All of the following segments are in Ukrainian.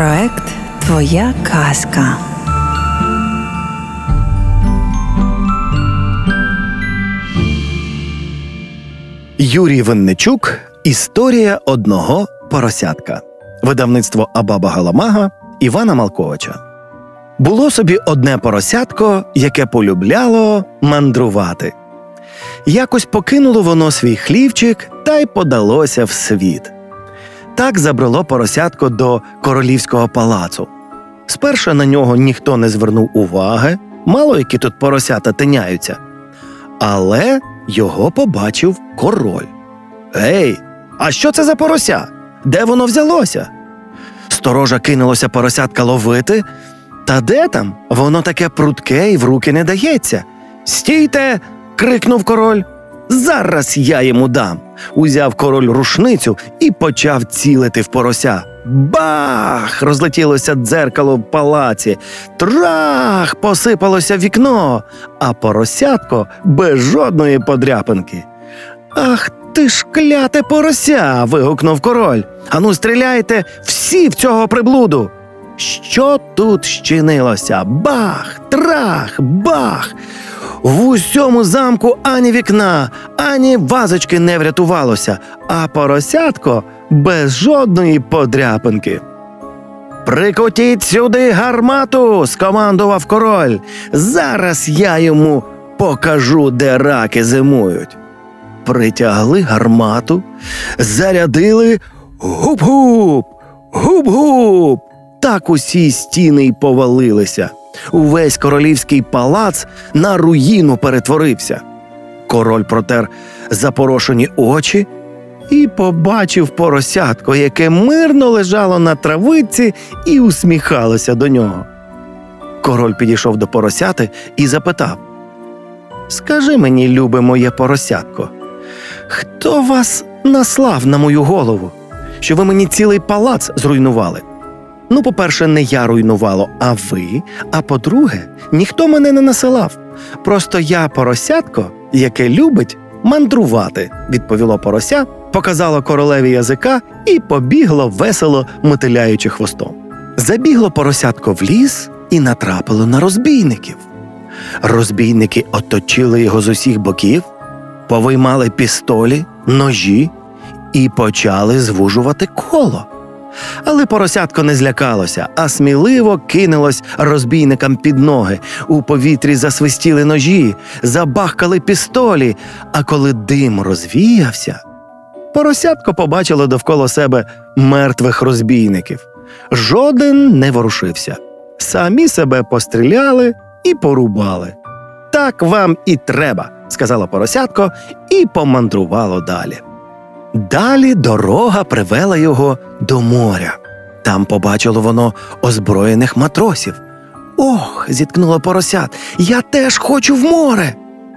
Проект Твоя казка. Юрій Винничук Історія одного поросятка. Видавництво Абаба Галамага Івана Малковича. Було собі одне поросятко, яке полюбляло мандрувати. Якось покинуло воно свій хлівчик та й подалося в світ. Так забрело поросятко до королівського палацу. Спершу на нього ніхто не звернув уваги, мало які тут поросята тиняються. Але його побачив король. Ей, а що це за порося? Де воно взялося? Сторожа кинулося поросятка ловити. Та де там? Воно таке прудке і в руки не дається. Стійте. крикнув король. Зараз я йому дам. Узяв король рушницю і почав цілити в порося. Бах! розлетілося дзеркало в палаці. Трах! посипалося вікно, а поросятко без жодної подряпинки. Ах ти ж кляте порося. вигукнув король. Ану, стріляйте всі в цього приблуду. Що тут щинилося? Бах, трах, бах. В усьому замку ані вікна, ані вазочки не врятувалося, а поросятко без жодної подряпинки. Прикотіть сюди гармату, скомандував король. Зараз я йому покажу, де раки зимують. Притягли гармату, зарядили гуп-гуп, гуп-гуп. Так усі стіни й повалилися. Увесь королівський палац на руїну перетворився. Король протер запорошені очі і побачив поросятко, яке мирно лежало на травиці і усміхалося до нього. Король підійшов до поросяти і запитав: Скажи мені, любе моє поросятко, хто вас наслав на мою голову, що ви мені цілий палац зруйнували? Ну, по-перше, не я руйнувало, а ви. А по-друге, ніхто мене не насилав. Просто я поросятко, яке любить мандрувати, відповіло порося, показало королеві язика і побігло весело мотиляючи хвостом. Забігло поросятко в ліс і натрапило на розбійників. Розбійники оточили його з усіх боків, повиймали пістолі, ножі і почали звужувати коло. Але поросятко не злякалося, а сміливо кинулось розбійникам під ноги. У повітрі засвистіли ножі, забахкали пістолі. А коли дим розвіявся, поросятко побачило довкола себе мертвих розбійників. Жоден не ворушився. Самі себе постріляли і порубали. Так вам і треба, сказала поросятко і помандрувало далі. Далі дорога привела його до моря. Там побачило воно озброєних матросів. Ох, зіткнуло поросят. Я теж хочу в море.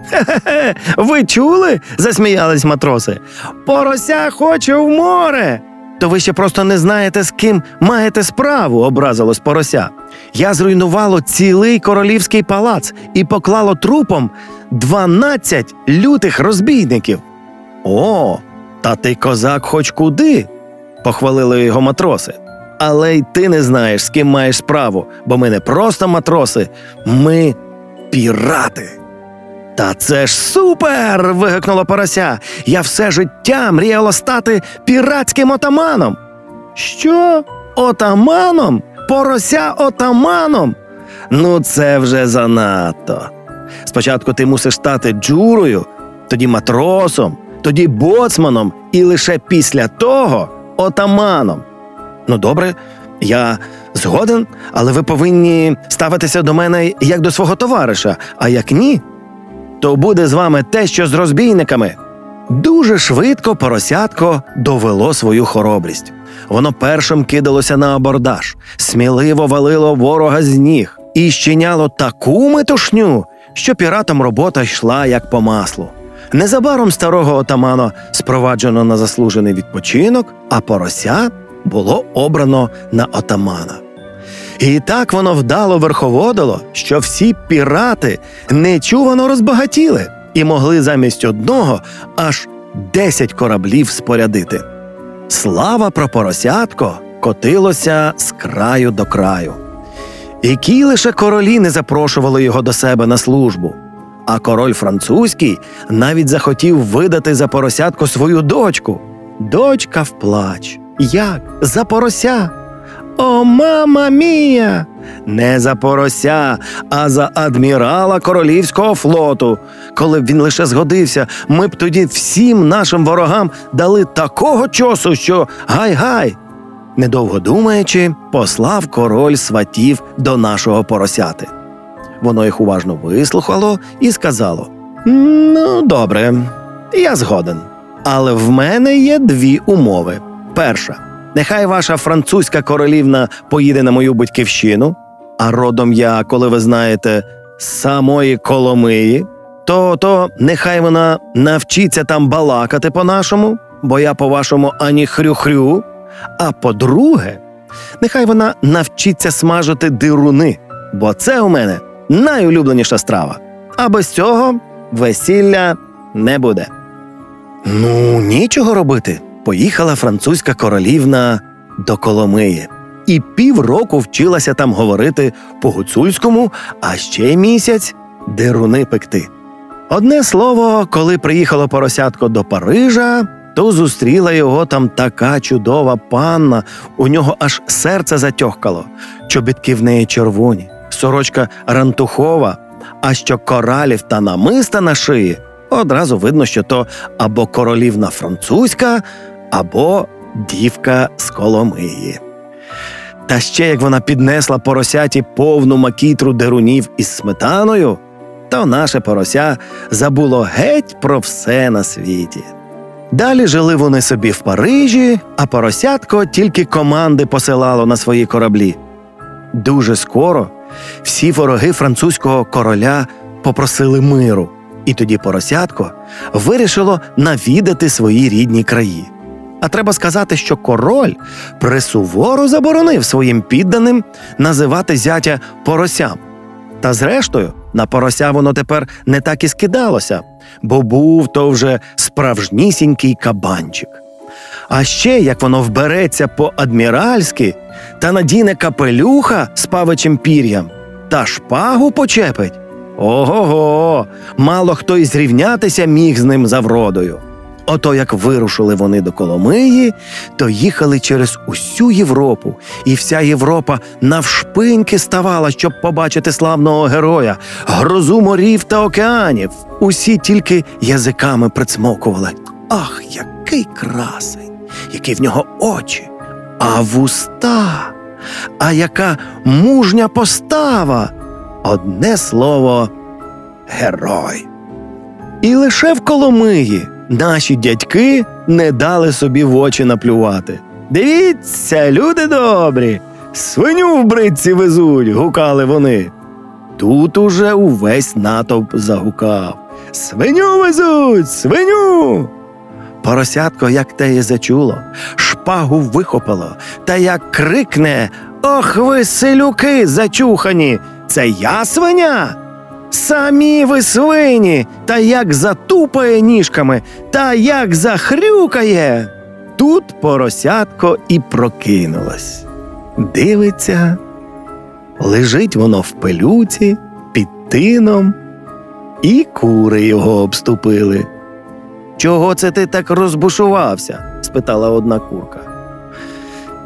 «Хе-хе-хе, ви чули? засміялись матроси. Порося хоче в море. То ви ще просто не знаєте, з ким маєте справу, образилось порося. Я зруйнувало цілий королівський палац і поклало трупом дванадцять лютих розбійників. О, та ти козак хоч куди, похвалили його матроси. Але й ти не знаєш, з ким маєш справу, бо ми не просто матроси, ми пірати. Та це ж супер. вигукнуло порося. Я все життя мріяло стати піратським отаманом. Що? Отаманом? Порося отаманом? Ну, це вже занадто. Спочатку ти мусиш стати джурою, тоді матросом, тоді боцманом і лише після того отаманом. Ну, добре, я згоден, але ви повинні ставитися до мене як до свого товариша, а як ні, то буде з вами те, що з розбійниками. Дуже швидко поросятко довело свою хоробрість. Воно першим кидалося на абордаж, сміливо валило ворога з ніг і щиняло таку метушню, що піратам робота йшла як по маслу. Незабаром старого отамана спроваджено на заслужений відпочинок, а порося було обрано на отамана. І так воно вдало верховодило, що всі пірати нечувано розбагатіли і могли замість одного аж десять кораблів спорядити. Слава про поросятко котилося з краю до краю. Які лише королі не запрошували його до себе на службу. А король французький навіть захотів видати за поросятку свою дочку. Дочка в плач. Як? За порося? О, мама мія! Не за порося, а за адмірала королівського флоту. Коли б він лише згодився, ми б тоді всім нашим ворогам дали такого чосу, що гай-гай. Недовго думаючи, послав король сватів до нашого поросяти. Воно їх уважно вислухало і сказало: Ну, добре, я згоден. Але в мене є дві умови. Перша, нехай ваша французька королівна поїде на мою батьківщину, а родом я, коли ви знаєте, самої Коломиї, то, то нехай вона навчиться там балакати по-нашому, бо я по-вашому ані хрю-хрю. А по-друге, нехай вона навчиться смажити дируни, бо це у мене найулюбленіша страва. А без цього весілля не буде. Ну, нічого робити. Поїхала французька королівна до Коломиї і півроку вчилася там говорити по гуцульському, а ще місяць дируни пекти. Одне слово, коли приїхало поросятко до Парижа, то зустріла його там така чудова панна, у нього аж серце затьохкало, чобітки в неї червоні, сорочка рантухова, а що коралів та намиста на шиї, одразу видно, що то або королівна французька, або дівка з Коломиї. Та ще як вона піднесла поросяті повну макітру дерунів із сметаною, то наше порося забуло геть про все на світі. Далі жили вони собі в Парижі, а поросятко тільки команди посилало на свої кораблі. Дуже скоро всі вороги французького короля попросили миру, і тоді поросятко вирішило навідати свої рідні краї. А треба сказати, що король присуворо заборонив своїм підданим називати зятя поросям. Та зрештою, на порося воно тепер не так і скидалося, бо був то вже справжнісінький кабанчик. А ще як воно вбереться по адміральськи та надіне капелюха з павичим пір'ям та шпагу почепить. Ого, го мало хто й зрівнятися міг з ним за вродою. Ото як вирушили вони до Коломиї, то їхали через усю Європу, і вся Європа навшпиньки ставала, щоб побачити славного героя, грозу морів та океанів. Усі тільки язиками прицмокували. Ах, який красень, які в нього очі, а вуста, а яка мужня постава. Одне слово герой. І лише в Коломиї наші дядьки не дали собі в очі наплювати. Дивіться, люди добрі, свиню в бритці везуть, гукали вони. Тут уже увесь натовп загукав. Свиню везуть, свиню. Поросятко, як те й зачуло, шпагу вихопило, та як крикне Ох ви, селюки зачухані! Це я свиня? Самі ви свині, та як затупає ніжками, та як захрюкає. Тут поросятко і прокинулось. Дивиться, лежить воно в пилюці під тином, і кури його обступили. Чого це ти так розбушувався? спитала одна курка.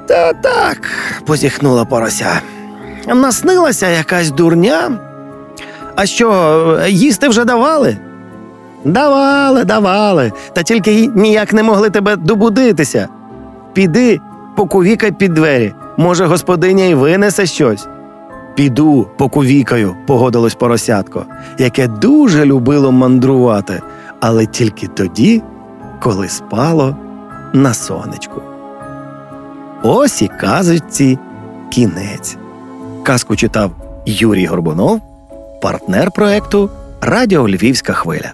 Та так, позіхнула порося. Наснилася якась дурня. А що, їсти вже давали? Давали, давали, та тільки ніяк не могли тебе добудитися. Піди, покувікай під двері. Може, господиня й винесе щось. Піду, покувікаю, погодилось поросятко, яке дуже любило мандрувати, але тільки тоді, коли спало на сонечку. Ось і казочці кінець. Казку читав Юрій Горбунов, партнер проекту Радіо Львівська хвиля.